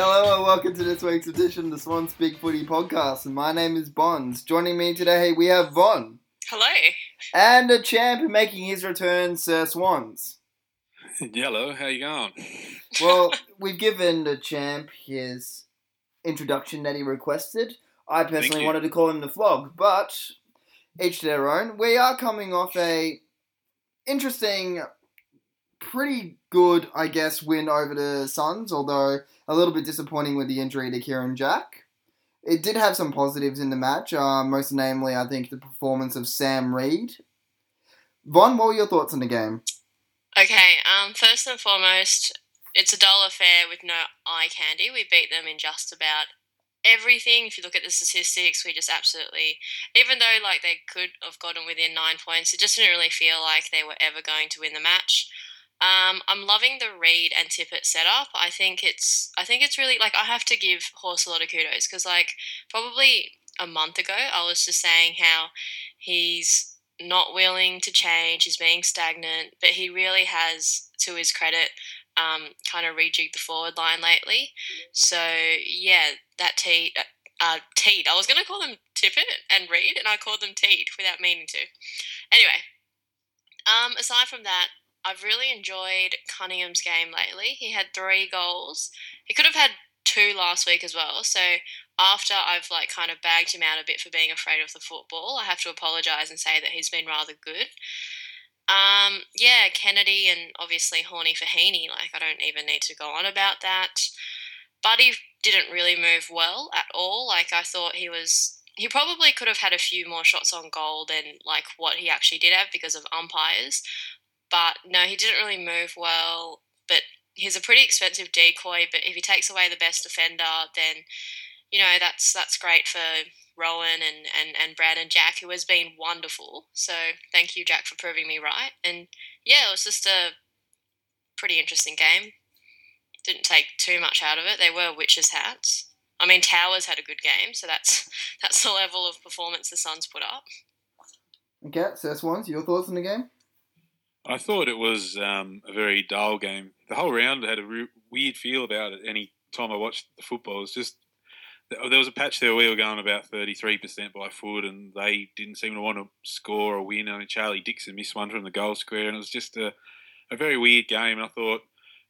Hello and welcome to this week's edition of the Swans Big Footy podcast. And my name is Bonds. Joining me today, we have Von. Hello. And a champ making his return, Sir Swans. Hello, how you going? Well, we've given the champ his introduction that he requested. I personally wanted to call him the flog, but each to their own. We are coming off a interesting, pretty good, I guess, win over the Suns, although a little bit disappointing with the injury to Kieran Jack. It did have some positives in the match, uh, most namely, I think, the performance of Sam Reid. Von, what were your thoughts on the game? Okay, um, first and foremost, it's a dull affair with no eye candy. We beat them in just about everything. If you look at the statistics, we just absolutely, even though like they could have gotten within nine points, it just didn't really feel like they were ever going to win the match. Um, I'm loving the Reid and Tippett setup. I think it's I think it's really like I have to give Horse a lot of kudos because like probably a month ago I was just saying how he's not willing to change, he's being stagnant, but he really has, to his credit, um, kind of rejigged the forward line lately. So yeah, that T uh, Teed. I was going to call them Tippett and Reid, and I called them Teed without meaning to. Anyway, um, aside from that, I've really enjoyed Cunningham's game lately. He had three goals. He could have had two last week as well. So after I've like kind of bagged him out a bit for being afraid of the football, I have to apologise and say that he's been rather good. Um, yeah, Kennedy and obviously Horny for Heeney. Like I don't even need to go on about that. Buddy didn't really move well at all. Like I thought he was. He probably could have had a few more shots on goal than like what he actually did have because of umpires. But no, he didn't really move well. But he's a pretty expensive decoy. But if he takes away the best defender, then you know that's that's great for Rohan and, and, and Brad and Jack, who has been wonderful. So thank you, Jack, for proving me right. And yeah, it was just a pretty interesting game. Didn't take too much out of it. They were witches' hats. I mean, Towers had a good game, so that's that's the level of performance the Suns put up. Okay, Sir Swans, your thoughts on the game? I thought it was um, a very dull game. The whole round had a re- weird feel about it. Any time I watched the football, it was just there was a patch there we were going about 33% by foot and they didn't seem to want to score or win. I mean, Charlie Dixon missed one from the goal square and it was just a, a very weird game. And I thought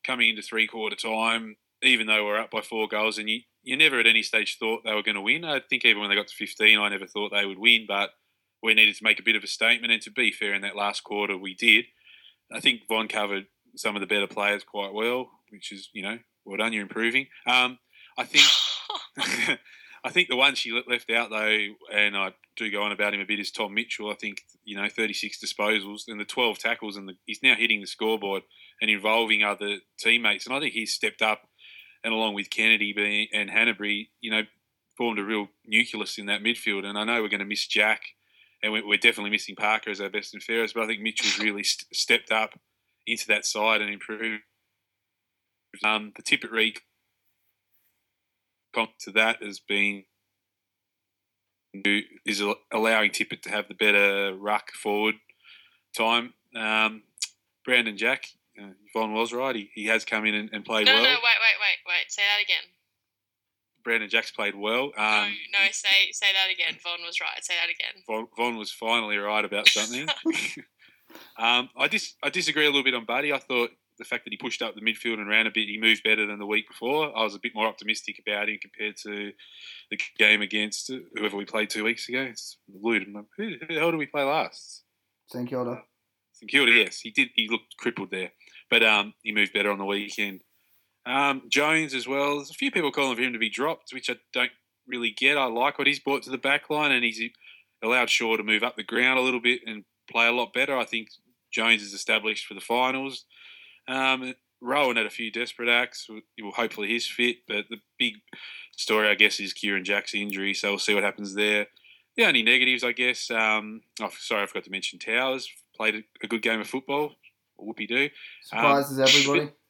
coming into three quarter time, even though we're up by four goals and you, you never at any stage thought they were going to win. I think even when they got to 15, I never thought they would win, but we needed to make a bit of a statement. And to be fair, in that last quarter, we did. I think Von covered some of the better players quite well, which is, you know, well done, you're improving. Um, I think I think the one she left out though, and I do go on about him a bit, is Tom Mitchell. I think you know 36 disposals and the 12 tackles, and the, he's now hitting the scoreboard and involving other teammates. And I think he's stepped up, and along with Kennedy being, and Hannebery, you know, formed a real nucleus in that midfield. And I know we're going to miss Jack, and we're definitely missing Parker as our best and fairest. But I think Mitchell's really st- stepped up into that side and improved. Um, the Tippett Reid to that has been is allowing Tippett to have the better ruck forward time. Um, Brandon Jack, uh, Von was right. He, he has come in and, and played no, well. No, wait, wait, wait, wait. Say that again. Brandon Jack's played well. Um, no, no, say say that again. Von was right. Say that again. Von, Von was finally right about something. um, I dis I disagree a little bit on Buddy. I thought the fact that he pushed up the midfield and ran a bit, he moved better than the week before. I was a bit more optimistic about him compared to the game against whoever we played two weeks ago. It's eluded. Who the hell did we play last? St Kilda. St Kilda, yes. He did. He looked crippled there, but um, he moved better on the weekend. Um, Jones as well. There's a few people calling for him to be dropped, which I don't really get. I like what he's brought to the back line, and he's allowed Shaw to move up the ground a little bit and play a lot better. I think Jones is established for the finals. Um, Rohan had a few desperate acts. Well, hopefully he's fit, but the big story, I guess, is Kieran Jack's injury. So we'll see what happens there. The only negatives, I guess. Um, oh, sorry, I forgot to mention Towers played a good game of football. Whoopie do. Surprises um, everybody.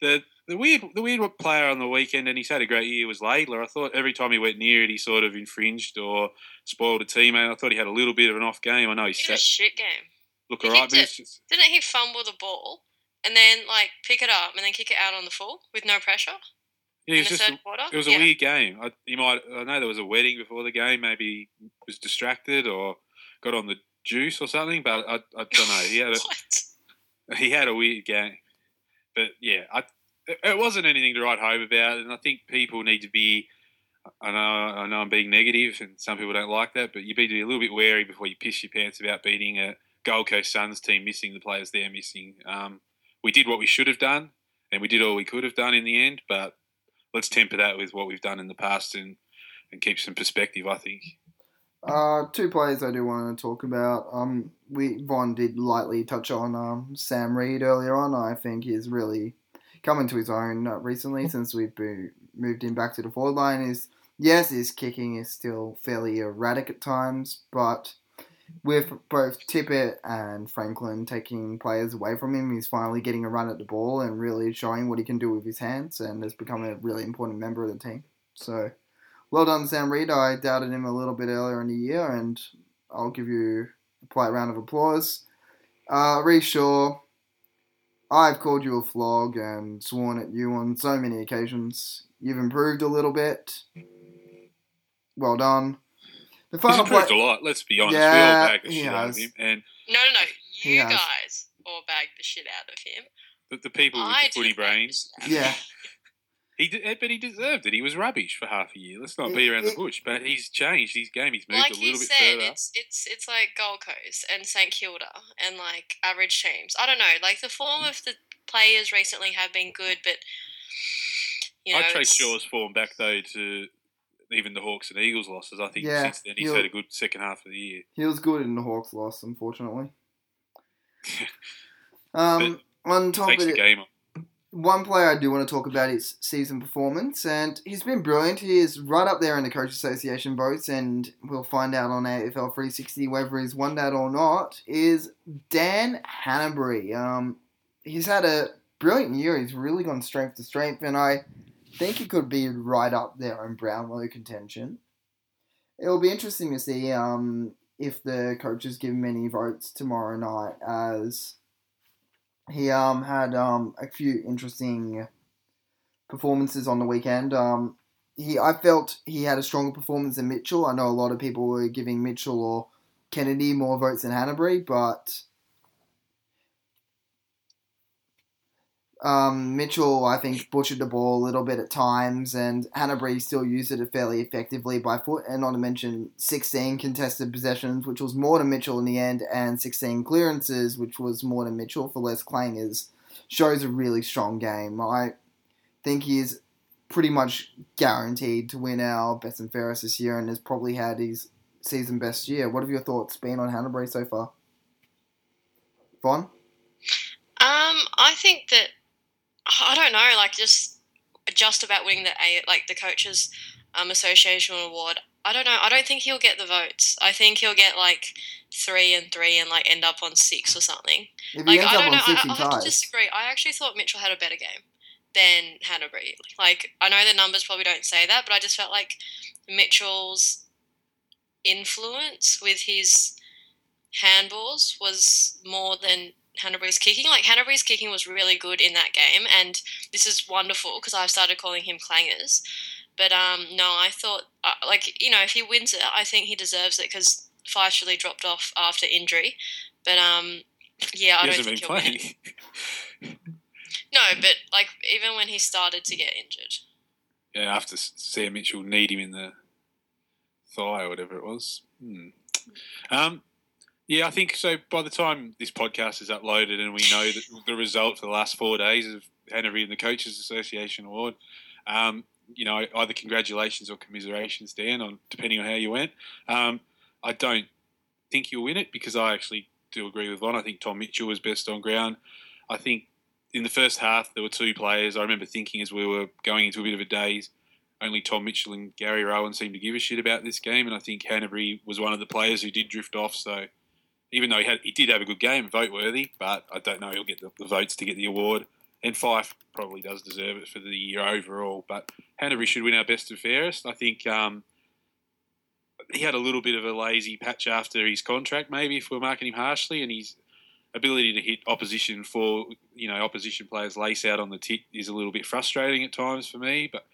The the weird the weird player on the weekend, and he's had a great year, was Laidler. I thought every time he went near it, he sort of infringed or spoiled a teammate. I thought he had a little bit of an off game. I know he's he had a shit game. Look all right, did, didn't he fumble the ball? and then like pick it up and then kick it out on the full with no pressure. Yeah, it was just. It was a yeah. weird game. I, you might. I know there was a wedding before the game. Maybe he was distracted or got on the juice or something. But I, I don't know. He had a he had a weird game. But yeah, I, it wasn't anything to write home about. And I think people need to be. I know. I know I'm being negative, and some people don't like that. But you need to be a little bit wary before you piss your pants about beating a Gold Coast Suns team, missing the players they're missing. Um, we did what we should have done, and we did all we could have done in the end. But let's temper that with what we've done in the past and, and keep some perspective. I think. Uh, two players I do want to talk about. Um, we Von did lightly touch on um, Sam Reid earlier on. I think he's really come into his own recently since we've been, moved him back to the forward line. Is yes, his kicking is still fairly erratic at times, but with both Tippett and Franklin taking players away from him, he's finally getting a run at the ball and really showing what he can do with his hands, and has become a really important member of the team. So well done, Sam Reid. I doubted him a little bit earlier in the year, and I'll give you a polite round of applause. Uh, Rhyce Shaw, I've called you a flog and sworn at you on so many occasions. You've improved a little bit. Well done. The He's final play. improved a lot. Let's be honest. Yeah, we all bag the he shit out of him, and No, no, no. You guys all bagged the shit out of him. the, the people with I the footy didn't bag the brains. shit out of him. Yeah, He did, eh, but he deserved it. He was rubbish for half a year. Let's not beat around the bush. But he's changed his game. He's moved like a you little bit said, further. it's it's it's like Gold Coast and St Kilda and like average teams. I don't know. Like the form of the players recently have been good, but you know, I'd trace it's- Shaw's form back though to even the Hawks and Eagles losses. I think Yeah, since then he's had a good second half of the year. he was good in the Hawks loss, unfortunately. Um, on top Takes of the it, game on. One player I do want to talk about is season performance, and he's been brilliant. He is right up there in the Coach Association votes, and we'll find out on AFL 360 whether he's won that or not. Is Dan Hannebery? Um, he's had a brilliant year. He's really gone strength to strength, and I think he could be right up there in Brownlow contention. It'll be interesting to see um, if the coaches give him any votes tomorrow night, as he um had um a few interesting performances on the weekend. Um, he I felt he had a stronger performance than Mitchell. I know a lot of people were giving Mitchell or Kennedy more votes than Hannebery, but um, Mitchell I think butchered the ball a little bit at times, and Hannebery still used it fairly effectively by foot. And not to mention 16 contested possessions, which was more than Mitchell in the end, and 16 clearances, which was more than Mitchell for less clangers shows a really strong game. I think he is pretty much guaranteed to win our best and fairest this year and has probably had his season best year. What have your thoughts been on Hannebery so far? Von? Um, I think that I don't know, like just just about winning the A like the coaches um association award. I don't know. I don't think he'll get the votes. I think he'll get like three and three and like end up on six or something. If Like I don't on know. I, I have to disagree. I actually thought Mitchell had a better game than Hannebery. Like I know the numbers probably don't say that, but I just felt like Mitchell's influence with his handballs was more than Hannebery's kicking. Like Hannebery's kicking was really good in that game, and this is wonderful because I've started calling him clangers. But um, no, I thought uh, like you know if he wins it, I think he deserves it because Fyfe really dropped off after injury. But um, yeah, I He don't think he'll playing. No, but like even when he started to get injured. yeah, after Sam Mitchell need him in the thigh or whatever it was. Hmm. Um, yeah, I think so. By the time this podcast is uploaded and we know the result for the last four days of Hannebery and the Coaches Association Award, um, you know, either congratulations or commiserations, Dan, on depending on how you went. Um, I don't think you'll win it because I actually do agree with Von. I think Tom Mitchell was best on ground. I think in the first half there were two players. I remember thinking as we were going into a bit of a daze, only Tom Mitchell and Gary Rohan seemed to give a shit about this game, and I think Hannebery was one of the players who did drift off. So even though he had he did have a good game, vote worthy, but I don't know he'll get the, the votes to get the award. And Fyfe probably does deserve it for the year overall, but Hannebery should win our best and fairest. I think um, he had a little bit of a lazy patch after his contract, maybe if we're marking him harshly, and his ability to hit opposition for you know opposition players lace out on the tit is a little bit frustrating at times for me. But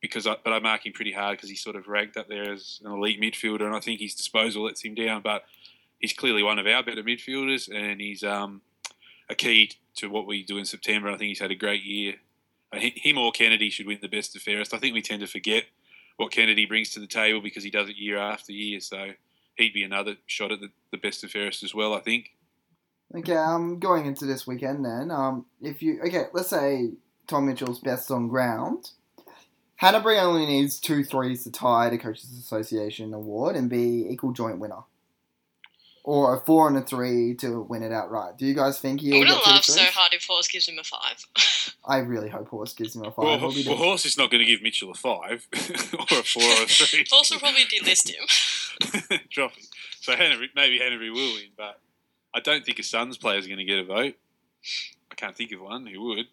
because I, but I mark him pretty hard because he's sort of ranked up there as an elite midfielder, and I think his disposal lets him down. But he's clearly one of our better midfielders, and he's um, a key to what we do in September. I think he's had a great year. Uh, him or Kennedy should win the best of fairest. I think we tend to forget what Kennedy brings to the table because he does it year after year. So he'd be another shot at the, the best of fairest as well. I think. Okay, um, going into this weekend then, um, if you okay, let's say Tom Mitchell's best on ground, Hannebery only needs two threes to tie the Coaches Association award and be equal joint winner or a four and a three to win it outright. Do you guys think he'll I would get have two so hard if Horse gives him a five. I really hope Horse gives him a five. Well, He'll well, Horse is not going to give Mitchell a five or a four or a three. Horse will probably delist him. Drop him. So Henry, maybe Henry will win, but I don't think a Suns player is going to get a vote. I can't think of one who would.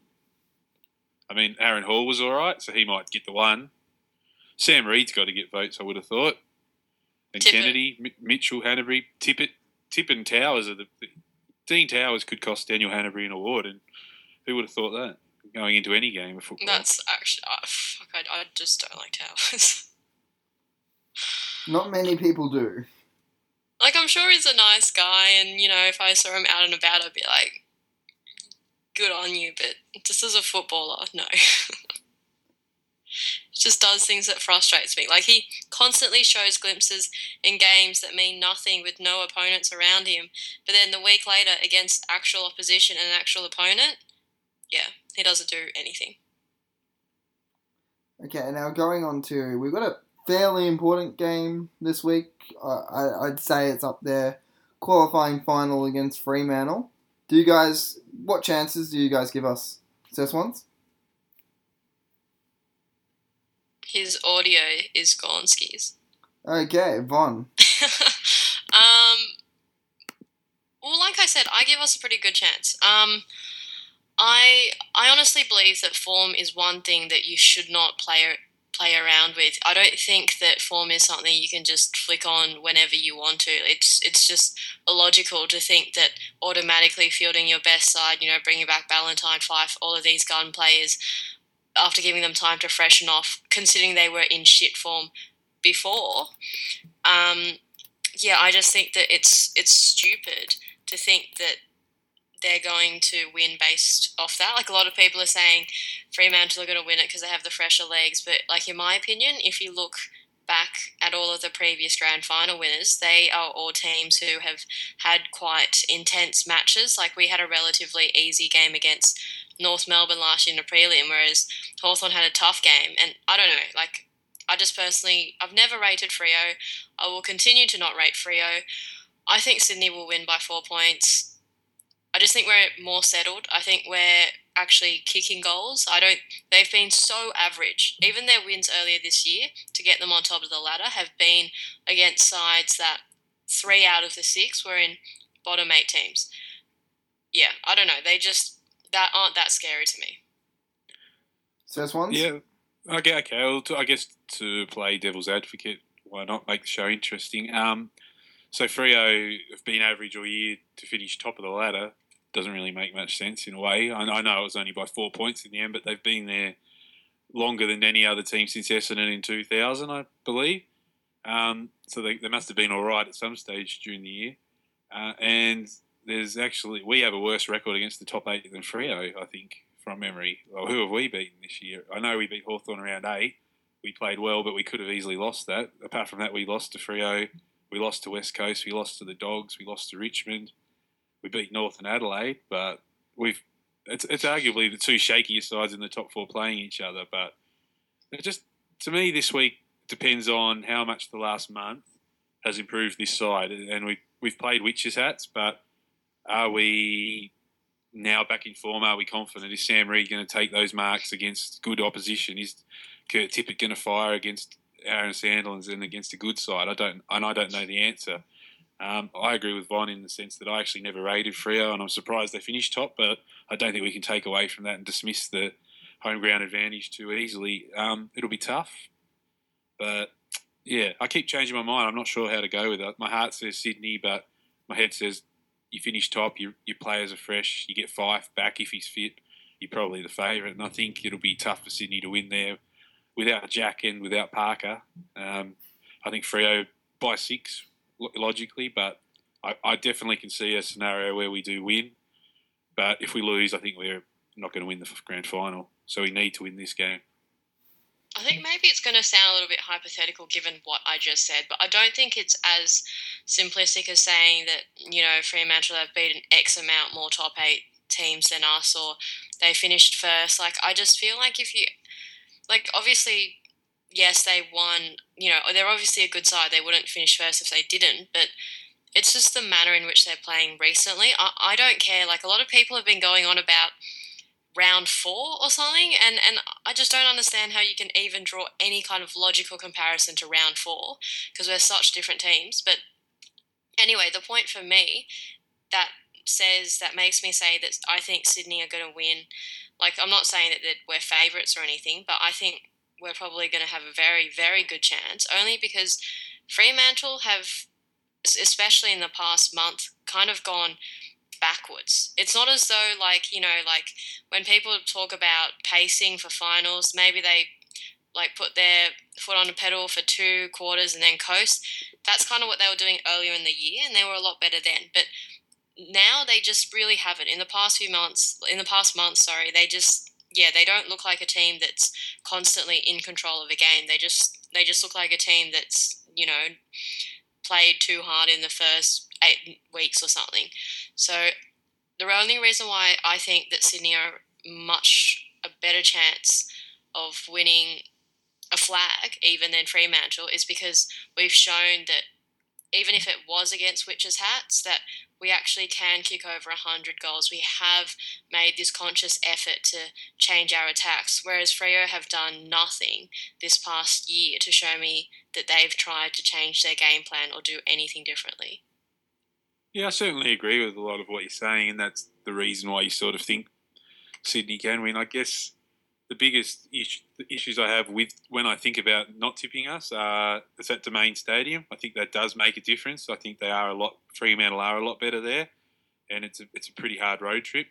I mean, Aaron Hall was all right, so he might get the one. Sam Reid's got to get votes, I would have thought. And Tippett. Kennedy, M- Mitchell, Hannebery, Tippett, Tippett and Towers are the, the Dean Towers could cost Daniel Hannebery an award, and who would have thought that going into any game of football? That's actually uh, fuck. I, I just don't like towers. Not many people do. like I'm sure he's a nice guy, and you know if I saw him out and about, I'd be like, "Good on you," but just as a footballer, no. just does things that frustrates me. Like he constantly shows glimpses in games that mean nothing with no opponents around him, but then the week later against actual opposition and an actual opponent, yeah, he doesn't do anything. Okay, now going on to we've got a fairly important game this week. I, I'd say it's up there. Qualifying final against Fremantle. Do you guys? What chances do you guys give us? First ones. His audio is gone skis. Okay, Von. um, well, like I said, I give us a pretty good chance. Um, I I honestly believe that form is one thing that you should not play play around with. I don't think that form is something you can just flick on whenever you want to. It's it's just illogical to think that automatically fielding your best side, you know, bringing back Ballantyne, Fyfe, all of these gun players, after giving them time to freshen off, considering they were in shit form before. Um, yeah, I just think that it's it's stupid to think that they're going to win based off that. Like a lot of people are saying, Fremantle are going to win it because they have the fresher legs. But like in my opinion, if you look back at all of the previous grand final winners, they are all teams who have had quite intense matches. Like we had a relatively easy game against North Melbourne last year in a prelim, whereas Hawthorn had a tough game. And I don't know, like I just personally, I've never rated Freo. I will continue to not rate Freo. I think Sydney will win by four points. I just think we're more settled. I think we're actually kicking goals. I don't. They've been so average. Even their wins earlier this year to get them on top of the ladder have been against sides that three out of the six were in bottom eight teams. Yeah, I don't know. They just that aren't that scary to me. First ones. Yeah, okay, okay. Well, to, I guess to play devil's advocate, why not make the show interesting? Um, so Freo have been average all year to finish top of the ladder. Doesn't really make much sense in a way. I, I know it was only by four points in the end, but they've been there longer than any other team since Essendon in 2000, I believe. Um, so they, they must have been all right at some stage during the year. Uh, and there's actually we have a worse record against the top eight than Freo, I think, from memory. Well, who have we beaten this year? I know we beat Hawthorn around eight. We played well, but we could have easily lost that. Apart from that, we lost to Freo, we lost to West Coast, we lost to the Dogs, we lost to Richmond, we beat North and Adelaide, but we've it's, it's arguably the two shakiest sides in the top four playing each other. But it just to me this week depends on how much the last month has improved this side, and we we've played witches hats, but are we now back in form? Are we confident? Is Sam Reid going to take those marks against good opposition? Is Kurt Tippett going to fire against Aaron Sandilands and against a good side? I don't, and I don't know the answer. Um, I agree with Von in the sense that I actually never rated Freo, and I'm surprised they finished top, but I don't think we can take away from that and dismiss the home ground advantage too easily. Um, it'll be tough, but yeah, I keep changing my mind. I'm not sure how to go with it. My heart says Sydney, but my head says you finish top, your, your players are fresh, you get Fyfe back if he's fit, you're probably the favourite. And I think it'll be tough for Sydney to win there without Jack and without Parker. Um, I think Freo by six logically, but I, I, definitely can see a scenario where we do win. But if we lose, I think we're not going to win the grand final. So we need to win this game. I think maybe it's going to sound a little bit hypothetical given what I just said, but I don't think it's as simplistic as saying that, you know, Fremantle have beaten X amount more top eight teams than us or they finished first. Like, I just feel like if you, like, obviously, yes, they won, you know, they're obviously a good side. They wouldn't finish first if they didn't, but it's just the manner in which they're playing recently. I, I don't care. Like, a lot of people have been going on about round four or something, and and I just don't understand how you can even draw any kind of logical comparison to round four because we're such different teams. But anyway, the point for me that says that makes me say that I think Sydney are going to win. Like I'm not saying that, that we're favourites or anything, but I think we're probably going to have a very very good chance only because Fremantle have especially in the past month kind of gone backwards. It's not as though like, you know, like when people talk about pacing for finals, maybe they like put their foot on the pedal for two quarters and then coast. That's kind of what they were doing earlier in the year and they were a lot better then. But now they just really haven't. In the past few months, in the past month, sorry, they just yeah, they don't look like a team that's constantly in control of a game. They just they just look like a team that's, you know, played too hard in the first eight weeks or something. So the only reason why I think that Sydney are much a better chance of winning a flag even than Fremantle is because we've shown that even if it was against Witches Hats, that we actually can kick over 100 goals. We have made this conscious effort to change our attacks, whereas Freo have done nothing this past year to show me that they've tried to change their game plan or do anything differently. Yeah, I certainly agree with a lot of what you're saying, and that's the reason why you sort of think Sydney can win. I guess the biggest issues I have with when I think about not tipping us are it's at Domain Stadium. I think that does make a difference. I think they are a lot Fremantle are a lot better there, and it's a it's a pretty hard road trip.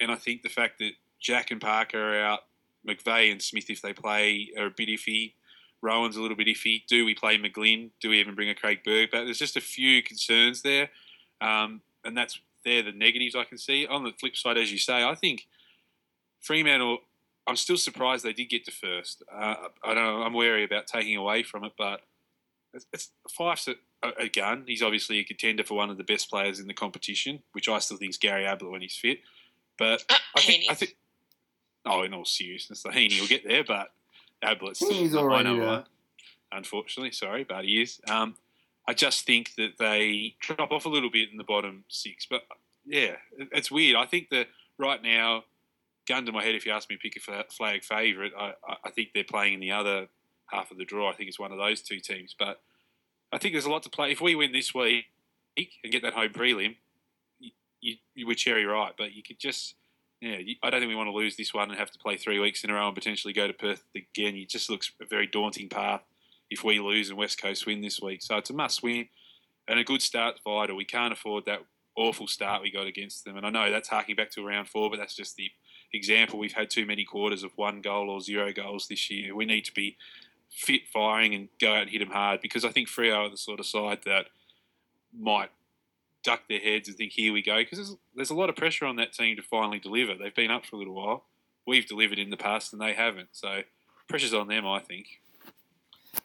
And I think the fact that Jack and Parker are out, McVeigh and Smith, if they play, are a bit iffy. Rohan's a little bit iffy. Do we play McGlynn? Do we even bring a Craig Bird back? There's just a few concerns there. Um, and that's they're the negatives I can see. On the flip side, as you say, I think Fremantle. I'm still surprised they did get to first. Uh, I know I'm wary about taking away from it, but it's, it's Fyfe's a, a, gun. He's obviously a contender for one of the best players in the competition, which I still think is Gary Ablett when he's fit. But uh, I think I think. Oh, in all seriousness, the Heeney will get there, but Ablett's he's already there. Unfortunately, sorry, but he is. Um, I just think that they drop off a little bit in the bottom six. But yeah, it's weird. I think that right now, gun to my head, if you ask me to pick a flag favourite, I, I think they're playing in the other half of the draw. I think it's one of those two teams. But I think there's a lot to play. If we win this week and get that home prelim, you, you, cherry right. But you could just, yeah, I don't think we want to lose this one and have to play three weeks in a row and potentially go to Perth again. It just looks a very daunting path if we lose and West Coast win this week. So it's a must win and a good start's vital. We can't afford that awful start we got against them. And I know that's harking back to round four, but that's just the example. We've had too many quarters of one goal or zero goals this year. We need to be fit, firing, and go out and hit them hard because I think Freo are the sort of side that might duck their heads and think, here we go. Because there's, there's a lot of pressure on that team to finally deliver. They've been up for a little while. We've delivered in the past and they haven't. So pressure's on them, I think.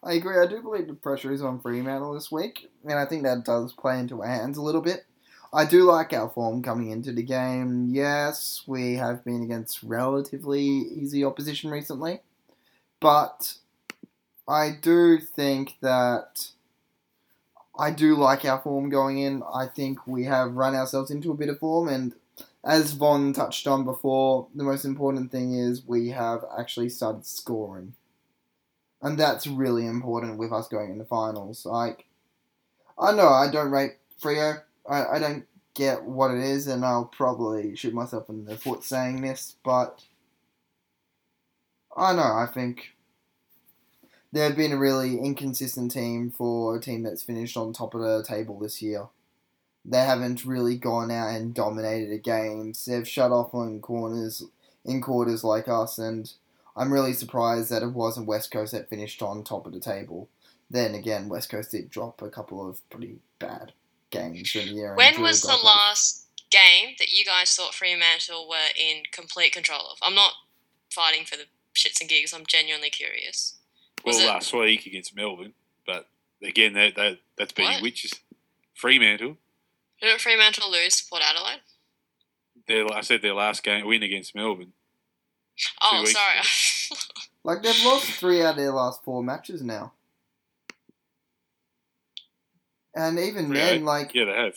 I agree. I do believe the pressure is on Fremantle this week, and I think that does play into our hands a little bit. I do like our form coming into the game. Yes, we have been against relatively easy opposition recently, but I do think that I do like our form going in. I think we have run ourselves into a bit of form, and as Von touched on before, the most important thing is we have actually started scoring and that's really important with us going into finals. Like, I know I don't rate Freo. I, I don't get what it is, and I'll probably shoot myself in the foot saying this, but I know I think they've been a really inconsistent team for a team that's finished on top of the table this year. They haven't really gone out and dominated a game. They've shut off on corners in quarters like us, and I'm really surprised that it wasn't West Coast that finished on top of the table. Then again, West Coast did drop a couple of pretty bad games in the year. When was the last game that you guys thought Fremantle were in complete control of? I'm not fighting for the shits and gigs. I'm genuinely curious. Well, it- last week against Melbourne, but again, that, that that's beating What? witches. Fremantle. Didn't Fremantle lose to Port Adelaide? Their, I said their last game win against Melbourne. Oh, weeks sorry. Like they've lost three out of their last four matches now. And even Really? then, like Yeah, they have.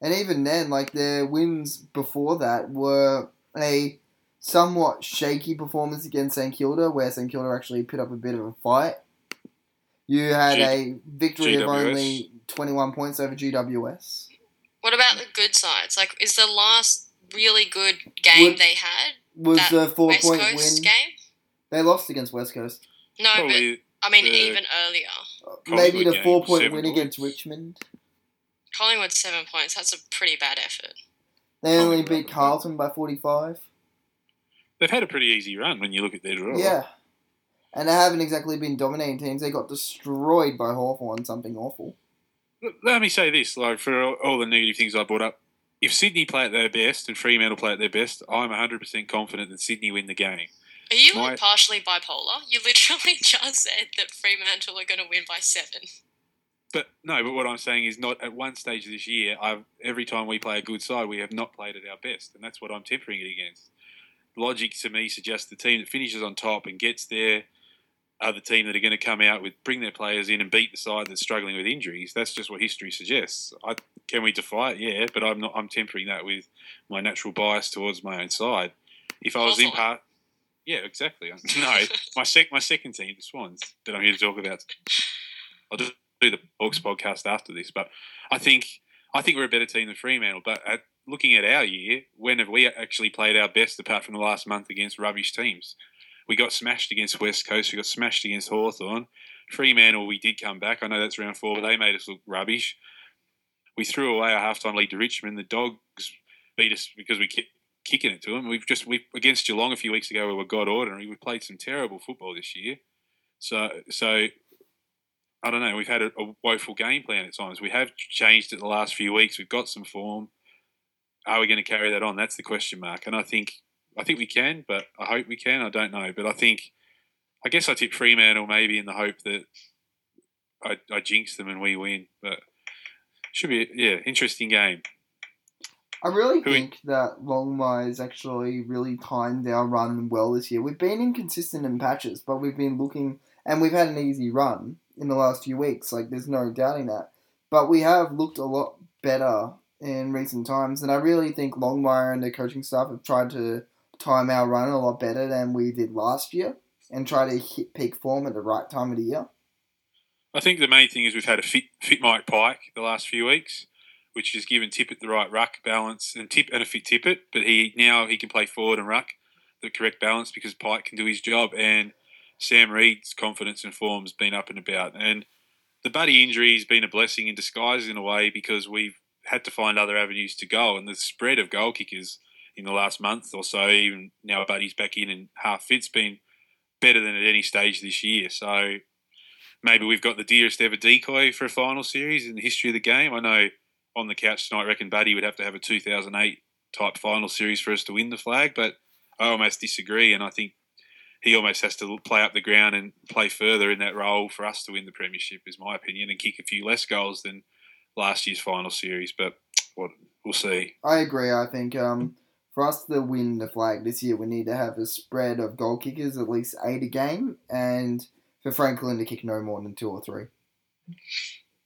And even then, like their wins before that were a somewhat shaky performance against St Kilda, where St Kilda actually put up a bit of a fight. You had G- a victory of only twenty-one points over GWS. what about the good sides? Like, is the last really good game Would- they had Was that the West four-point Coast win? game? They lost against West Coast. No, Probably but I mean the- even earlier. Maybe the four point win points. against Richmond. Collingwood seven points. That's a pretty bad effort. They only Collingwood, beat yeah. Carlton by forty-five. they've had a pretty easy run when you look at their draw. Yeah. And they haven't exactly been dominating teams. They got destroyed by Hawthorn, something awful. Let me say this, like for all, all the negative things I brought up, if Sydney play at their best and Fremantle play at their best, I'm 100% confident that Sydney win the game. Are you My- partially bipolar? You literally just said that Fremantle are going to win by seven. But no, but what I'm saying is not at one stage this year. I've every time we play a good side, we have not played at our best, and that's what I'm tempering it against. Logic to me suggests the team that finishes on top and gets there the team that are going to come out with bring their players in and beat the side that's struggling with injuries. That's just what history suggests. I, can we defy it? Yeah, but I'm not. I'm tempering that with my natural bias towards my own side. If I was in part, yeah, exactly. No, my sec, my second team, the Swans, that I'm here to talk about. I'll just do the Hawks podcast after this, but I think I think we're a better team than Fremantle. But at, looking at our year, when have we actually played our best apart from the last month against rubbish teams? We got smashed against West Coast. We got smashed against Hawthorn. Fremantle, we did come back. I know that's round four, but they made us look rubbish. We threw away our halftime lead to Richmond. The Dogs beat us because we kept kicking it to them. We've just we against Geelong a few weeks ago. We were god ordinary. We played some terrible football this year. So so I don't know. We've had a, a woeful game plan at times. We have changed it the last few weeks. We've got some form. Are we going to carry that on? That's the question mark. And I think I think we can, but I hope we can. I don't know, but I think I guess I tip Fremantle maybe in the hope that I, I jinx them and we win. But should be yeah interesting game. I really Who think that Longmire's actually really timed our run well this year. We've been inconsistent in patches, but we've been looking, and we've had an easy run in the last few weeks. Like, there's no doubting that. But we have looked a lot better in recent times, and I really think Longmire and their coaching staff have tried to time our run a lot better than we did last year, and try to hit peak form at the right time of the year. I think the main thing is we've had a fit, fit Mike Pyke the last few weeks, which has given Tippett the right ruck balance and tip and a fit Tippett. But he now he can play forward and ruck the correct balance because Pyke can do his job. And Sam Reid's confidence and form has been up and about. And the Buddy injury has been a blessing in disguise in a way because we've had to find other avenues to go. And the spread of goal kickers in the last month or so, even now Buddy's back in and half fit's been better than at any stage this year. So maybe we've got the dearest ever decoy for a final series in the history of the game. I know on the couch tonight, I reckon Buddy would have to have a 2008 type final series for us to win the flag, but I almost disagree, and I think he almost has to play up the ground and play further in that role for us to win the premiership, is my opinion, and kick a few less goals than last year's final series. But what we'll see. I agree. I think um, for us to win the flag this year, we need to have a spread of goal kickers, at least eight a game, and for Franklin to kick no more than two or three.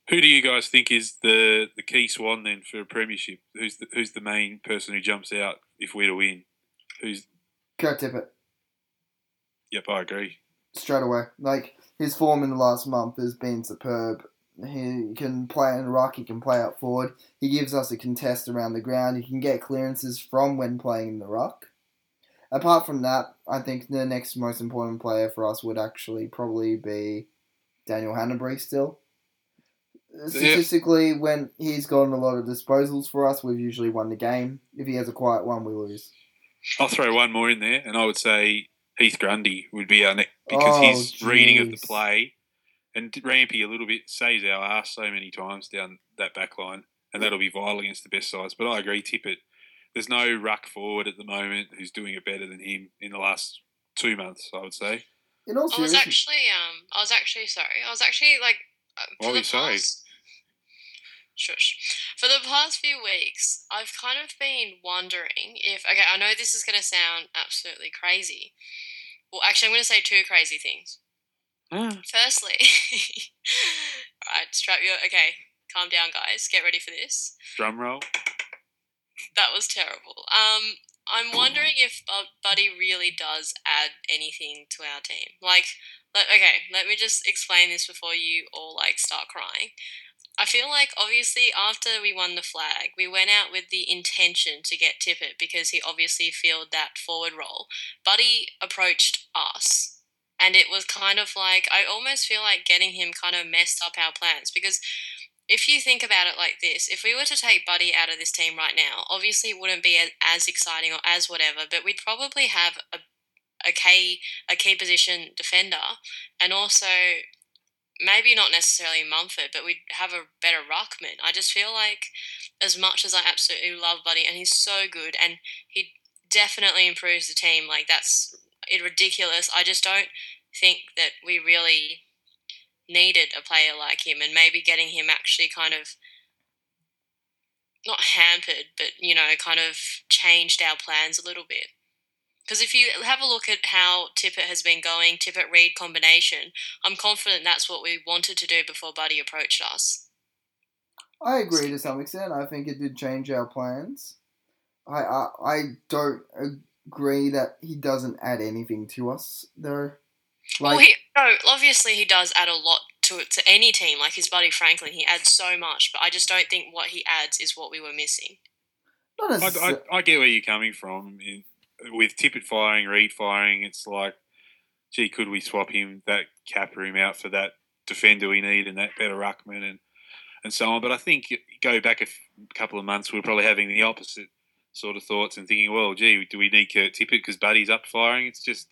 Who do you guys think is the, the key swan then for a premiership? Who's the, who's the main person who jumps out if we're to win? Who's Kurt Tippett, Yep, I agree. straight away. Like, his form in the last month has been superb. He can play in the ruck, he can play up forward. He gives us a contest around the ground. He can get clearances from when playing in the ruck. Apart from that, I think the next most important player for us would actually probably be Daniel Hannebery still. Statistically, when he's gotten a lot of disposals for us, we've usually won the game. If he has a quiet one, we lose. I'll throw one more in there, and I would say Heath Grundy would be our next because Oh, his reading of the play and Rampy a little bit saves our ass so many times down that back line, and that'll be vital against the best sides. But I agree, Tippett. There's no ruck forward at the moment who's doing it better than him in the last two months. I would say. In all I was actually, um, I was actually sorry. I was actually like, uh, What for were the you sorry? past, shush. For the past few weeks, I've kind of been wondering if. Okay, I know this is going to sound absolutely crazy. Well, actually, I'm going to say two crazy things. Ah, Firstly, all right, strap your. Okay, calm down, guys. Get ready for this. drum roll. That was terrible. Um, I'm wondering if Buddy really does add anything to our team. Like, let, okay, let me just explain this before you all like start crying. I feel like obviously after we won the flag, we went out with the intention to get Tippett because he obviously filled that forward role. Buddy approached us, and it was kind of like I almost feel like getting him kind of messed up our plans because if you think about it like this, if we were to take Buddy out of this team right now, obviously it wouldn't be as, exciting or as whatever, but we'd probably have a a key a key position defender, and also maybe not necessarily Mumford, but we'd have a better ruckman. I just feel like as much as I absolutely love Buddy, and he's so good, and he definitely improves the team. Like that's ridiculous. I just don't think that we really needed a player like him and maybe getting him actually kind of not hampered but you know kind of changed our plans a little bit because if you have a look at how Tippett has been going, Tippett Reid combination, I'm confident that's what we wanted to do before Buddy approached us. I agree to some extent. I think it did change our plans. I I, I don't agree that he doesn't add anything to us though. Like well, he, no, obviously he does add a lot to it to any team. Like his buddy Franklin, he adds so much, but I just don't think what he adds is what we were missing. not I. I, I get where you're coming from. In, with Tippett firing, Reid firing, it's like, gee, could we swap him that cap room out for that defender we need and that better ruckman and and so on. But I think go back a f- couple of months, we are probably having the opposite sort of thoughts and thinking, well, gee, do we need Kurt Tippett because Buddy's up firing? It's just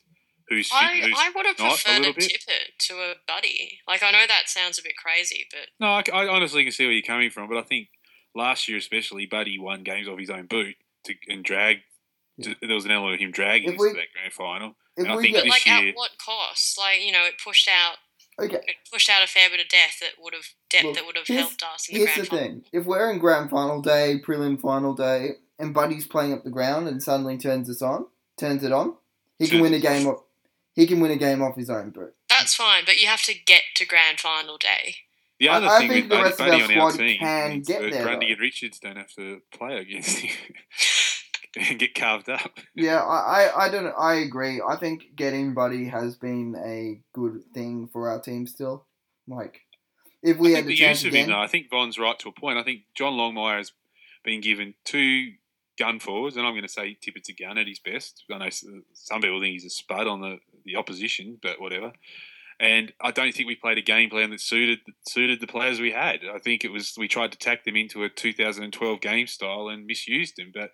who's I, who's I would have not a preferred a, little bit? Tippett to a Buddy. Like I know that sounds a bit crazy, but No, I, I honestly can see where you're coming from, but I think last year especially, Buddy won games off his own boot to, and dragged. Yeah. There was an element of him dragging If us we- to that grand final. and I think get this like year- at what cost? Like you know, it pushed out okay, it pushed out a fair bit of depth that would have depth Look, that would have helped us in the here's grand the final. thing: if we're in grand final day, prelim final day, and Buddy's playing up the ground and suddenly turns us on, turns it on, he can win a game. Off, he can win a game off his own boot. That's fine, but you have to get to grand final day. The other I thing think with the Buddy, rest of Buddy our on our team can get there, Grundy though. and Richards don't have to play against him and get carved up. Yeah, I, I, I don't. I agree. I think getting Buddy has been a good thing for our team. Still, like if we I had think the the chance use of him, though, I think Von's right to a point. I think John Longmire has been given two gun forwards, and I'm going to say Tippett's a gun at his best. I know some people think he's a spud on the, the opposition, but whatever. And I don't think we played a game plan that suited suited the players we had. I think it was we tried to tack them into a 2012 game style and misused them. But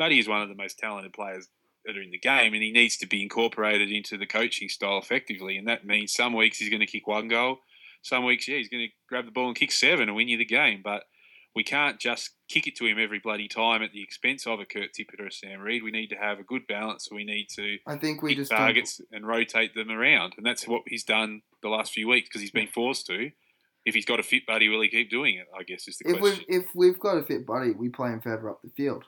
Buddy is one of the most talented players that are in the game, and he needs to be incorporated into the coaching style effectively. And that means some weeks he's going to kick one goal, some weeks, yeah, he's going to grab the ball and kick seven and win you the game. But we can't just kick it to him every bloody time at the expense of a Kurt Tippett or a Sam Reid. We need to have a good balance. We need to I think we just don't- targets and rotate them around, and that's what he's done the last few weeks because he's been forced to. If he's got a fit buddy, will he keep doing it? I guess is the if we've question. if we've got a fit Buddy, we play him further up the field.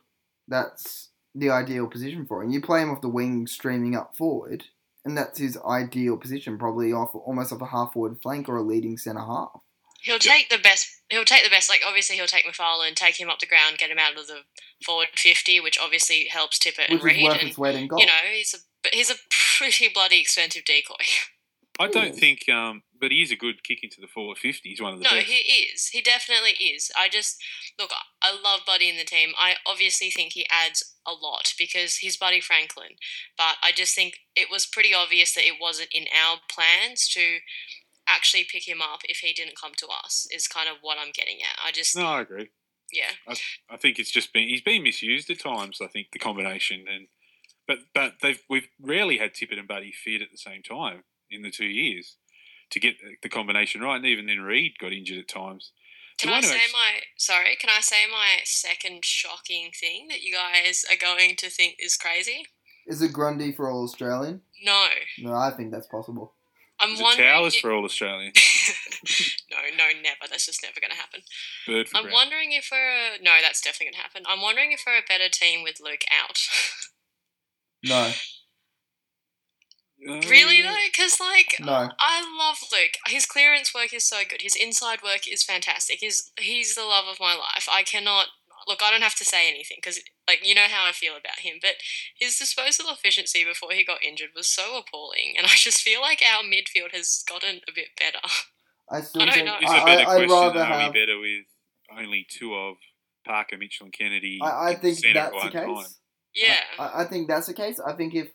That's the ideal position for him. You play him off the wing, streaming up forward, and that's his ideal position, probably off almost off a half forward flank or a leading centre half. He'll take the best. He'll take the best. Like obviously, he'll take McPharlin, take him up the ground, get him out of the forward fifty, which obviously helps Tippett and which is Reid. worth And its in gold. you know, he's a he's a pretty bloody expensive decoy. I don't Ooh. think, um, but he is a good kick into the forward fifty. He's one of the No, best. he is. He definitely is. I just look. I love Buddy in the team. I obviously think he adds a lot because he's Buddy Franklin. But I just think it was pretty obvious that it wasn't in our plans to actually pick him up if he didn't come to us. Is kind of what I'm getting at. I just no, I agree. yeah. I think it's just been he's been misused at times. I think the combination and But but they've we've rarely had Tippett and Buddy fit at the same time in the two years to get the combination right. And even then, Reid got injured at times. Can The I say actu- my sorry? Can I say my second shocking thing that you guys are going to think is crazy? Is it Grundy for all Australian? No, No, I think that's possible. I'm Is it wondering. Towers if- for all Australian? no, no, never. That's just never going to happen. Bird for I'm Brown. wondering if we're no, that's definitely going to happen. I'm wondering if we're a better team with Luke out. No, really Uh, though, because like no. I love Luke. His clearance work is so good. His inside work is fantastic. He's he's the love of my life. I cannot look. I don't have to say anything because like you know how I feel about him. But his disposal efficiency before he got injured was so appalling, and I just feel like our midfield has gotten a bit better. I still I don't think know. Is I, a better I, I'd question, rather are have. we better with only two of Parker, Mitchell and Kennedy? I, I think that's the case. time? Yeah, I, I think that's the case. I think if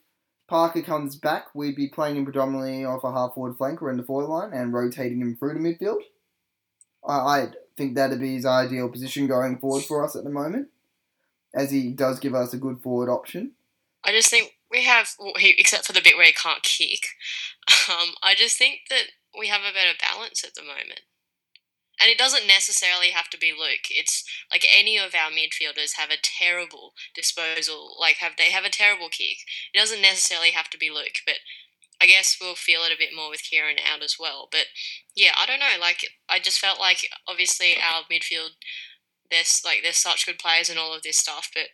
Parker comes back, we'd be playing him predominantly off a half forward flank or in the forward line and rotating him through to midfield. I, I think that'd be his ideal position going forward for us at the moment, as he does give us a good forward option. I just think we have, well, he, except for the bit where he can't kick. Um, I just think that we have a better balance at the moment. And it doesn't necessarily have to be Luke. It's like any of our midfielders have a terrible disposal. Like have they have a terrible kick. It doesn't necessarily have to be Luke, but I guess we'll feel it a bit more with Kieran out as well. But yeah, I don't know. Like I just felt like obviously our midfield, there's like there's such good players and all of this stuff, but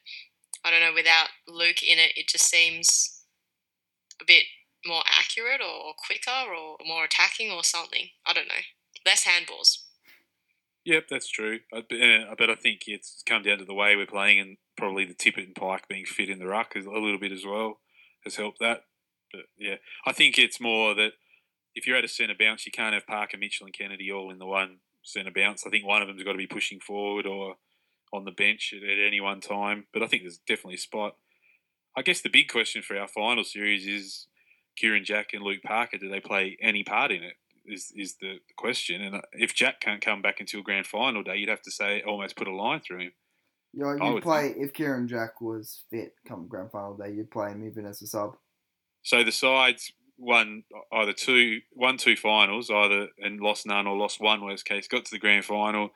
I don't know. Without Luke in it, it just seems a bit more accurate or quicker or more attacking or something. I don't know. Less handballs. Yep, that's true. I, uh, but I think it's come down to the way we're playing, and probably the Tippett and Pyke being fit in the ruck a little bit as well has helped that. But yeah, I think it's more that if you're at a centre bounce, you can't have Parker, Mitchell, and Kennedy all in the one centre bounce. I think one of them's got to be pushing forward or on the bench at, at any one time. But I think there's definitely a spot. I guess the big question for our final series is Kieran Jack and Luke Parker. Do they play any part in it? Is is the question? And uh, if Jack can't come back until grand final day, you'd have to say almost put a line through him. You know, you'd would play if Kieran Jack was fit come grand final day. You'd play him even as a sub. So the sides won either two, won two finals, either and lost none or lost one. Worst case, got to the grand final,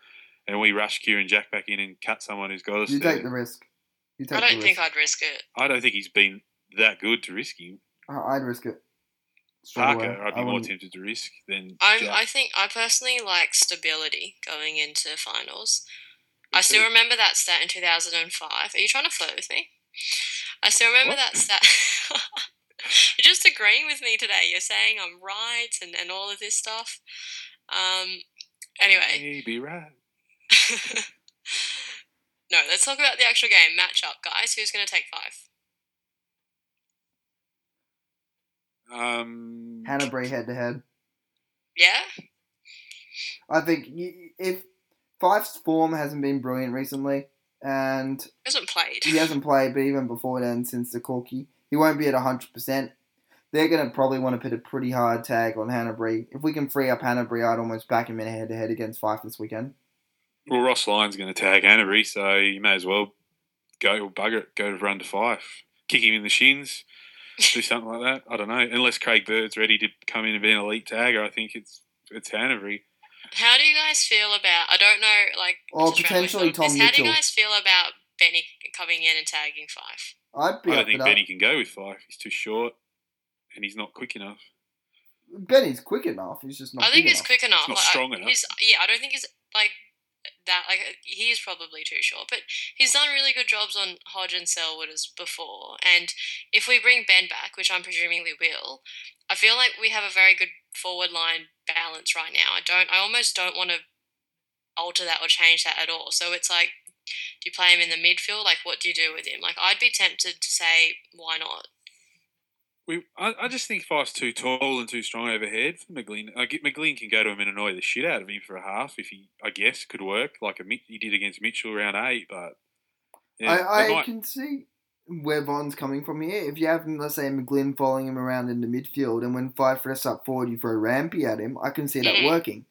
and we rushed Kieran Jack back in and cut someone who's got us. You there. take the risk. You take I don't the think risk. I'd risk it. I don't think he's been that good to risk him. I'd risk it. Straight Parker, away. I'd be I more wouldn't- tempted to risk than I I think I personally like stability going into finals. Me I still too. remember that stat in 2005. Are you trying to flirt with me? I still remember What? that stat. You're just agreeing with me today. You're saying I'm right and, and all of this stuff. Um, anyway, Maybe right. no, let's talk about the actual game matchup, guys. Who's going to take Fyfe? Um, Hannebery head to head. Yeah? I think if Fyfe's form hasn't been brilliant recently, and Hasn't played. he hasn't played, but even before then, since the Corky, he won't be at hundred percent. They're gonna probably want to put a pretty hard tag on Hannebery. If we can free up Hannebery, I'd almost back him in head to head against Fyfe this weekend. Well, Ross Lyon's going to tag Hannebery, so you may as well go bugger it, go to run to Fyfe, kick him in the shins, do something like that. I don't know. Unless Craig Bird's ready to come in and be an elite tagger, I think it's it's Hannebery. How do you guys feel about? I don't know, like. Or just potentially rambling Tom this, How do you guys feel about Benny coming in and tagging Fyfe? I'd be I don't think that. Benny can go with Fyfe. He's too short, and he's not quick enough. Benny's quick enough. He's just not. I think big he's enough. quick enough. not like, strong I, enough. He's yeah. I don't think he's like that. Like uh, he is probably too short, but he's done really good jobs on Hodge and Selwood as before. And if we bring Ben back, which I'm presuming we will, I feel like we have a very good forward line balance right now. I don't. I almost don't want to alter that or change that at all. So it's like. Do you play him in the midfield? Like, what do you do with him? Like, I'd be tempted to say, why not? We, I, I just think Fyfe's too tall and too strong overhead for McGlynn. I get McGlynn can go to him and annoy the shit out of him for a half if he, I guess, could work like a he did against Mitchell round eight. But yeah, I, I might- can see where Von's coming from here. If you have, let's say, McGlynn following him around in the midfield, and when Fyfe rests up forward, you throw Rampy at him, I can see that working.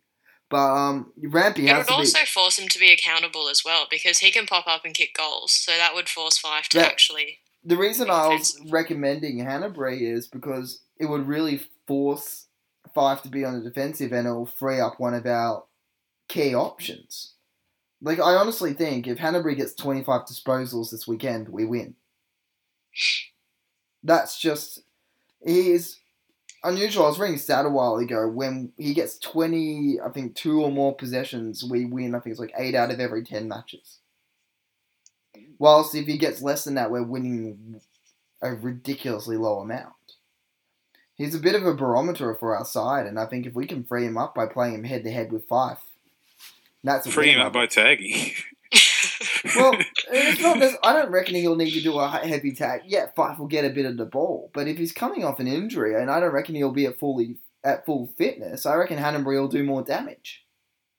But um, Rampy It has would to also be. force him to be accountable as well because he can pop up and kick goals. So that would force Fyfe to That- actually. The reason I was recommending Hannebery is because it would really force Fyfe to be on the defensive and it will free up one of our key options. Like, I honestly think if Hannebery gets 25 disposals this weekend, we win. That's just. He's unusual. I was reading a stat a while ago. When he gets 20, I think, two or more possessions, we win. I think it's like 8 out of every 10 matches. Whilst if he gets less than that, we're winning a ridiculously low amount. He's a bit of a barometer for our side, and I think if we can free him up by playing him head to head with Fyfe, that's a Free him up by tagging. Well, it's not. This, I don't reckon he'll need to do a heavy tag. Yeah, Fyfe will get a bit of the ball, but if he's coming off an injury, and I don't reckon he'll be at fully at full fitness, I reckon Hannebery will do more damage.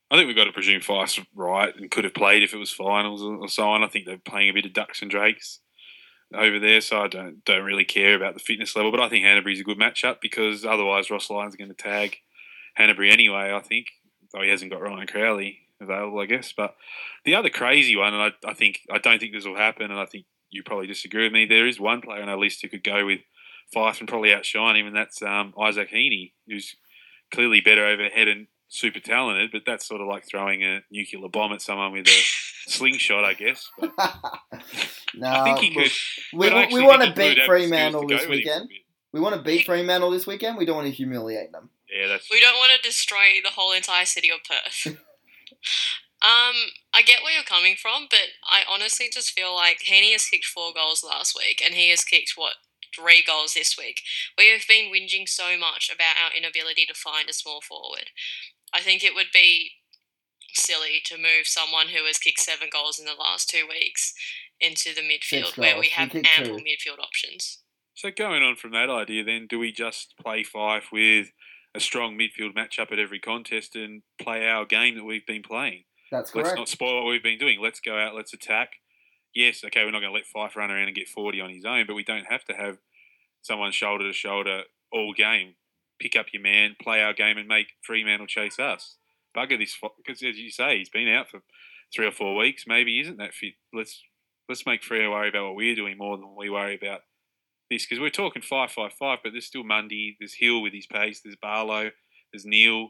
I think we've got to presume Fyfe's right and could have played if it was finals or so on. I think they're playing a bit of ducks and drakes over there, so I don't don't really care about the fitness level. But I think Hannebery's a good matchup because otherwise Ross Lyon's going to tag Hannebery anyway. I think, though he hasn't got Ryan Crowley available, I guess. But the other crazy one, and I, I think I don't think this will happen, and I think you probably disagree with me. There is one player on our list who could go with Fyfe and probably outshine him, and that's um, Isaac Heeney, who's clearly better overhead and super talented. But that's sort of like throwing a nuclear bomb at someone with a slingshot, I guess. But no, I think he could. we, but we want to think he would beat have the Fremantle this weekend. We want to beat Fremantle this weekend. We don't want to humiliate them. Yeah, that's We don't want to destroy the whole entire city of Perth. um, I get where you're coming from, but I honestly just feel like Heeney has kicked four goals last week, and he has kicked what three goals this week. We have been whinging so much about our inability to find a small forward. I think it would be silly to move someone who has kicked seven goals in the last two weeks into the midfield Six where we We have ample two. midfield options. So going on from that idea, then do we just play Fyfe with a strong midfield matchup at every contest and play our game that we've been playing? That's correct. Let's not spoil what we've been doing. Let's go out. Let's attack. Yes, okay, we're not going to let Fyfe run around and get forty on his own, but we don't have to have someone shoulder to shoulder all game. Pick up your man, play our game, and make Fremantle chase us. Bugger this because, as you say, he's been out for three or four weeks. Maybe he isn't that fit. Let's let's make Freo worry about what we're doing more than we worry about this because we're talking Fyfe Fyfe Fyfe, but there's still Mundy, there's Hill with his pace, there's Barlow, there's Neale.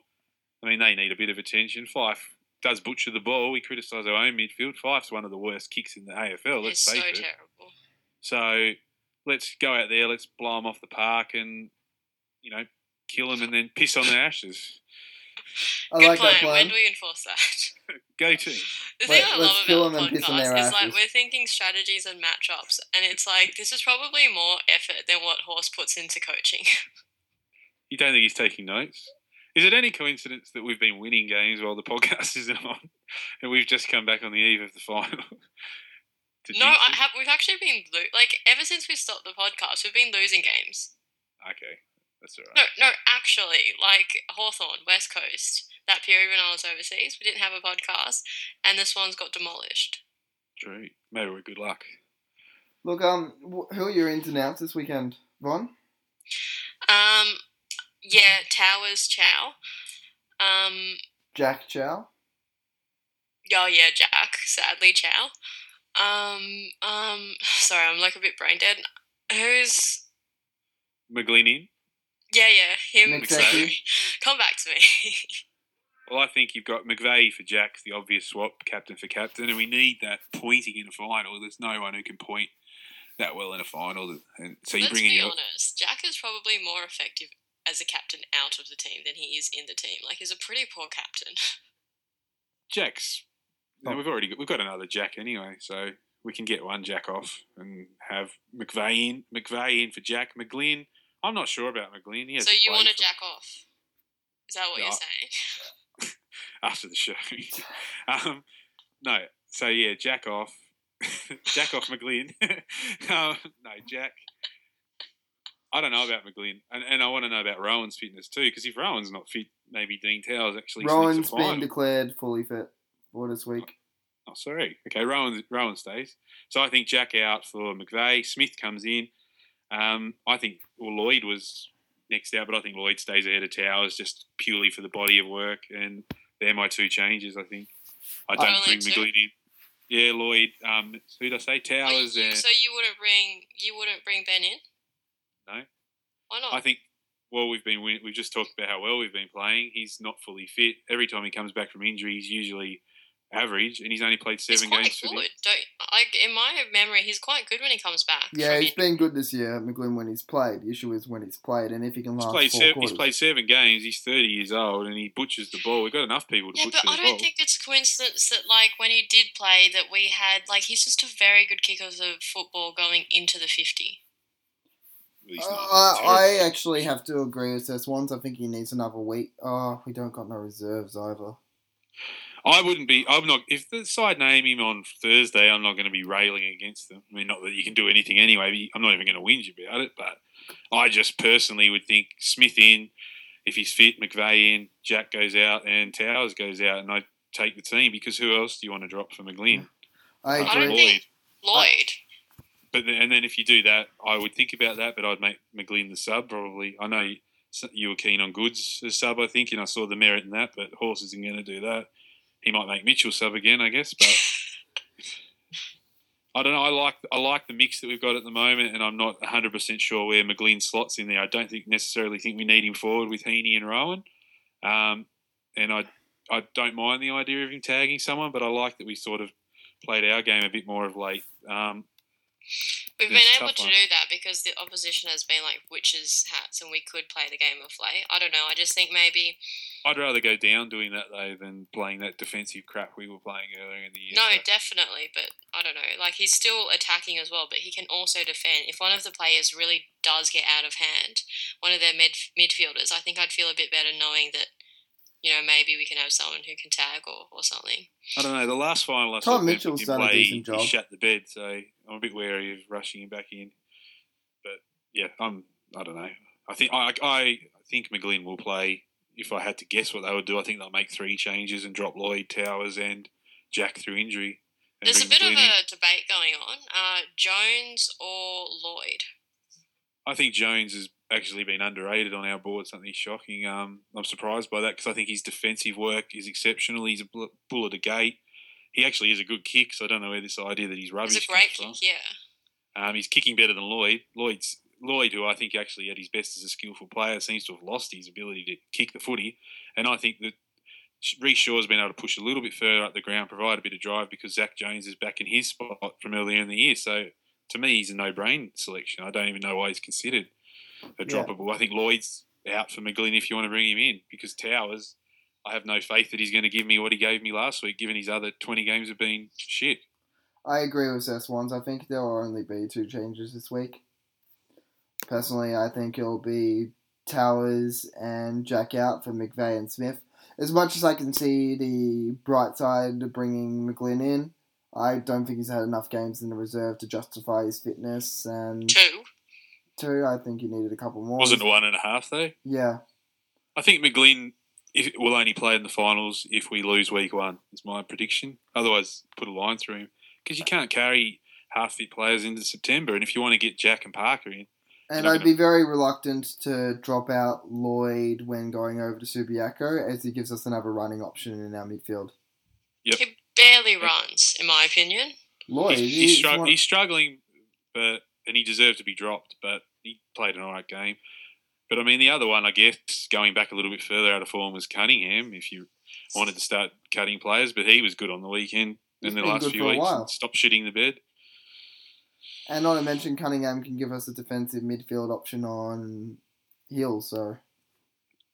I mean, they need a bit of attention. Fyfe does butcher the ball. We criticise our own midfield. Fyfe's one of the worst kicks in the AFL. Let's it's so it. terrible. So let's go out there. Let's blow them off the park and you know kill them and then piss on their ashes. I Good like plan. that plan. When do we enforce that? Go team. The Let- thing I let's love kill about the them and piss on their podcast is like we're thinking strategies and matchups, and it's like this is probably more effort than what Horse puts into coaching. You don't think he's taking notes? Is it any coincidence that we've been winning games while the podcast isn't on, and we've just come back on the eve of the final? No, I have. We've actually been lo- like ever since we stopped the podcast, we've been losing games. Okay, that's all No, no, actually, like Hawthorn, West Coast, that period when I was overseas, we didn't have a podcast, and the Swans got demolished. True. Maybe we're good luck. Look, um, wh- who are your ins and outs this weekend, Von? Um, yeah, Towers, Chow. Um, Jack Chow. Oh yeah, Jack. Sadly, Chow. Um, um. Sorry, I'm like a bit brain dead. Who's? McGlynn in. Yeah, yeah, him. Nick sorry. Come back to me. Well, I think you've got McVeigh for Jack, the obvious swap, captain for captain, and we need that pointing in a final. There's no one who can point that well in a final, and so you Let's bring in be your honest. Jack is probably more effective as a captain out of the team than he is in the team. Like, he's a pretty poor captain. Jacks. you know, Oh. we've already got, we've got another Jack anyway, so we can get one Jack off and have McVeigh in. McVeigh in for Jack McGlynn. I'm not sure about McGlynn. He so hasn't you want to played jack off? Is that what Yeah. you're saying? after the show. um, no, so yeah, Jack off, Jack off McGlynn. um, no, Jack. I don't know about McGlynn, and, and I want to know about Rohan's fitness too. Because if Rohan's not fit, maybe Dean Towers actually Rohan's been declared fully fit for this week. Oh, sorry. Okay, Rohan Rohan stays. So I think Jack out for McVeigh. Smith comes in. Um, I think well, Lloyd was next out, but I think Lloyd stays ahead of Towers just purely for the body of work, and they're my two changes. I think I don't Only bring? McGlynn in. Yeah, Lloyd. Um, who did I say? Oh, Towers you- and so you wouldn't bring you wouldn't bring Ben in? No. Why not? I think. Well, we've been we've just talked about how well we've been playing. He's not fully fit. Every time he comes back from injury, he's usually average, and he's only played he's seven quite games for good. Don't I? In my memory, he's quite good when he comes back. Yeah, he's been good this year, McGlynn, when he's played. The issue is when he's played, and if he can He's last played, four seven, quarters. he's played seven games. He's thirty years old, and he butchers the ball. We've got enough people to Yeah, butcher but I don't ball. think it's a coincidence that like when he did play, that we had like he's just a very good kicker of football going into the fifty. Uh. I, I actually have to agree with this. Swans. I think he needs another week. Oh, we don't got no reserves either. I wouldn't be. I'm not. If the side name him on Thursday, I'm not going to be railing against them. I mean, not that you can do anything anyway. But I'm not even going to whinge about it. But I just personally would think Smith in, if he's fit, McVeigh in, Jack goes out, and Towers goes out, and I take the team because who else do you want to drop for McGlynn? I uh, I don't agree. think- Lloyd. But then, and then if you do that, I would think about that. But I'd make McGlynn the sub probably. I know you, you were keen on Goods as sub, I think, and I saw the merit in that. But Horse isn't going to do that. He might make Mitchell sub again, I guess. But I don't know. I like I like the mix that we've got at the moment, and I'm not 100 percent sure where McGlynn slots in there. I don't think necessarily think we need him forward with Heeney and Rohan. Um, and I I don't mind the idea of him tagging someone, but I like that we sort of played our game a bit more of late. Um, We've been able to one. do that because the opposition has been like witches' hats, and we could play the game of late. I don't know. I just think maybe I'd rather go down doing that though than playing that defensive crap we were playing earlier in the year. no, So- definitely. But I don't know. Like he's still attacking as well, but he can also defend. If one of the players really does get out of hand, one of their mid midfielders, I think I'd feel a bit better knowing that. You know, maybe we can have someone who can tag or, or something. I don't know. The last final I Tom saw Pep Mitchell's him done a decent job. He shut the bed, so I'm a bit wary of rushing him back in. But yeah, I'm. I don't know. I think I, I think McGlynn will play. If I had to guess what they would do, I think they'll make three changes and drop Lloyd, Towers, and Jack through injury. There's a bring bit of McGlynn in. a debate going on. Uh, Jones or Lloyd? I think Jones has actually been underrated on our board. Something shocking. Um, I'm surprised by that because I think his defensive work is exceptional. He's a bull at a gate. He actually is a good kick, so I don't know where this idea that he's rubbish It's a great kick, from. yeah. Um, he's kicking better than Lloyd. Lloyd's Lloyd, who I think actually at his best as a skillful player, seems to have lost his ability to kick the footy. And I think that Rhyce Shaw's been able to push a little bit further up the ground, provide a bit of drive because Zak Jones is back in his spot from earlier in the year. So to me, he's a no-brain selection. I don't even know why he's considered a Yeah. droppable. I think Lloyd's out for McGlynn if you want to bring him in because Towers, I have no faith that he's going to give me what he gave me last week, given his other 20 games have been shit. I agree with Seth Swans. I think there will only be two changes this week. Personally, I think it'll be Towers and Jack out for McVeigh and Smith. As much as I can see the bright side of bringing McGlynn in, I don't think he's had enough games in the reserve to justify his fitness. And Two. Two, I think you needed a couple more. Wasn't one and a half though. Yeah, I think McGlynn if, will only play in the finals if we lose week one. Is my prediction. Otherwise, put a line through him because you can't carry half fit players into September. And if you want to get Jack and Parker in, and I'd gonna- be very reluctant to drop out Lloyd when going over to Subiaco, as he gives us another running option in our midfield. Yep. He barely runs, in my opinion. Lloyd, he's, he's, he's strugg- one- he's struggling, but and he deserved to be dropped. But he played an alright game. But I mean, the other one, I guess, going back a little bit further out of form was Cunningham. If you wanted to start cutting players, but he was good on the weekend in the last few weeks. Stop shitting the bed. And not to mention, Cunningham can give us a defensive midfield option on Hill. So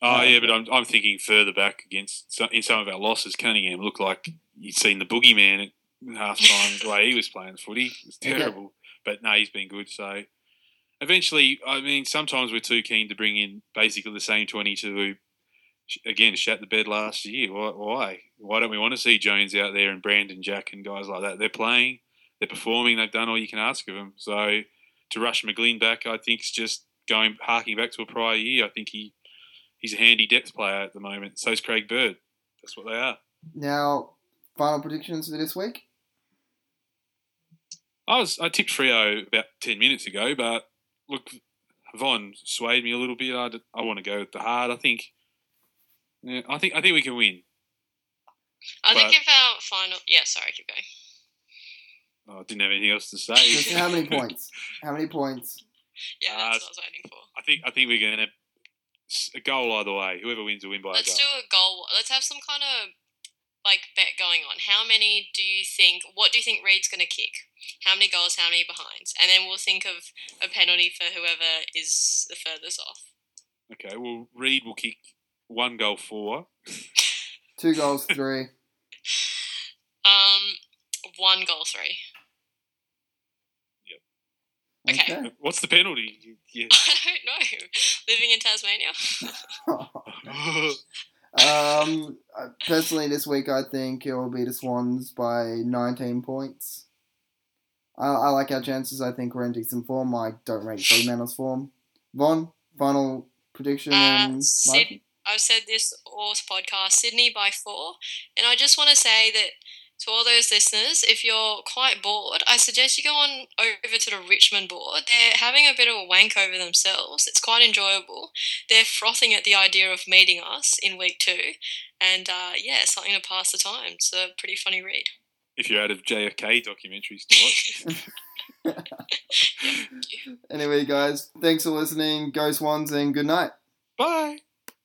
Oh Um, yeah, but I'm, I'm thinking further back against some, in some of our losses. Cunningham looked like you'd seen the boogeyman at half time the way he was playing footy. It was terrible. But no, he's been good. So eventually, I mean, sometimes we're too keen to bring in basically the same 22 who, again, shat the bed last year. Why? Why, don't we want to see Jones out there and Brandon Jack and guys like that? They're playing, they're performing, they've done all you can ask of them. So to rush McGlynn back, I think is just going harking back to a prior year. I think he he's a handy depth player at the moment. So's Craig Bird. That's what they are. now, final predictions for this week. I was I tipped Freo about ten minutes ago, but look, Von swayed me a little bit. I I want to go with the hard. I think. Yeah, I think I think we can win. I think But- if our final. Yeah, sorry, keep going. Oh, I didn't have anything else to say. How many points? How many points? Yeah, Uh, that's what I was waiting for. I think I think we're going to a goal either way. Whoever wins will win by a goal. Let's do a goal. Let's have some kind of like bet going on. How many do you think? What do you think Reid's going to kick? How many goals? How many behinds? And then we'll think of a penalty for whoever is the furthest off. Okay, well, Reid will kick one goal four. Two goals, three. Um, one goal three. Okay. Okay. What's the penalty? Yeah. I don't know. Living in Tasmania. um, uh, personally, this week I think it will be the Swans by 19 points. I, I like our chances. I think we're in decent form. I don't rate Fremantle's form. Von, final prediction Uh, Sid- I've said this all podcast, Sydney by four. And I just want to say that to all those listeners, if you're quite bored, I suggest you go on over to the Richmond board. They're having a bit of a wank over themselves. It's quite enjoyable. They're frothing at the idea of meeting us in week two. And uh, yeah, something to pass the time. It's a pretty funny read. if you're out of JFK documentaries to watch. Anyway, guys, thanks for listening. Go Swans and good night. Bye.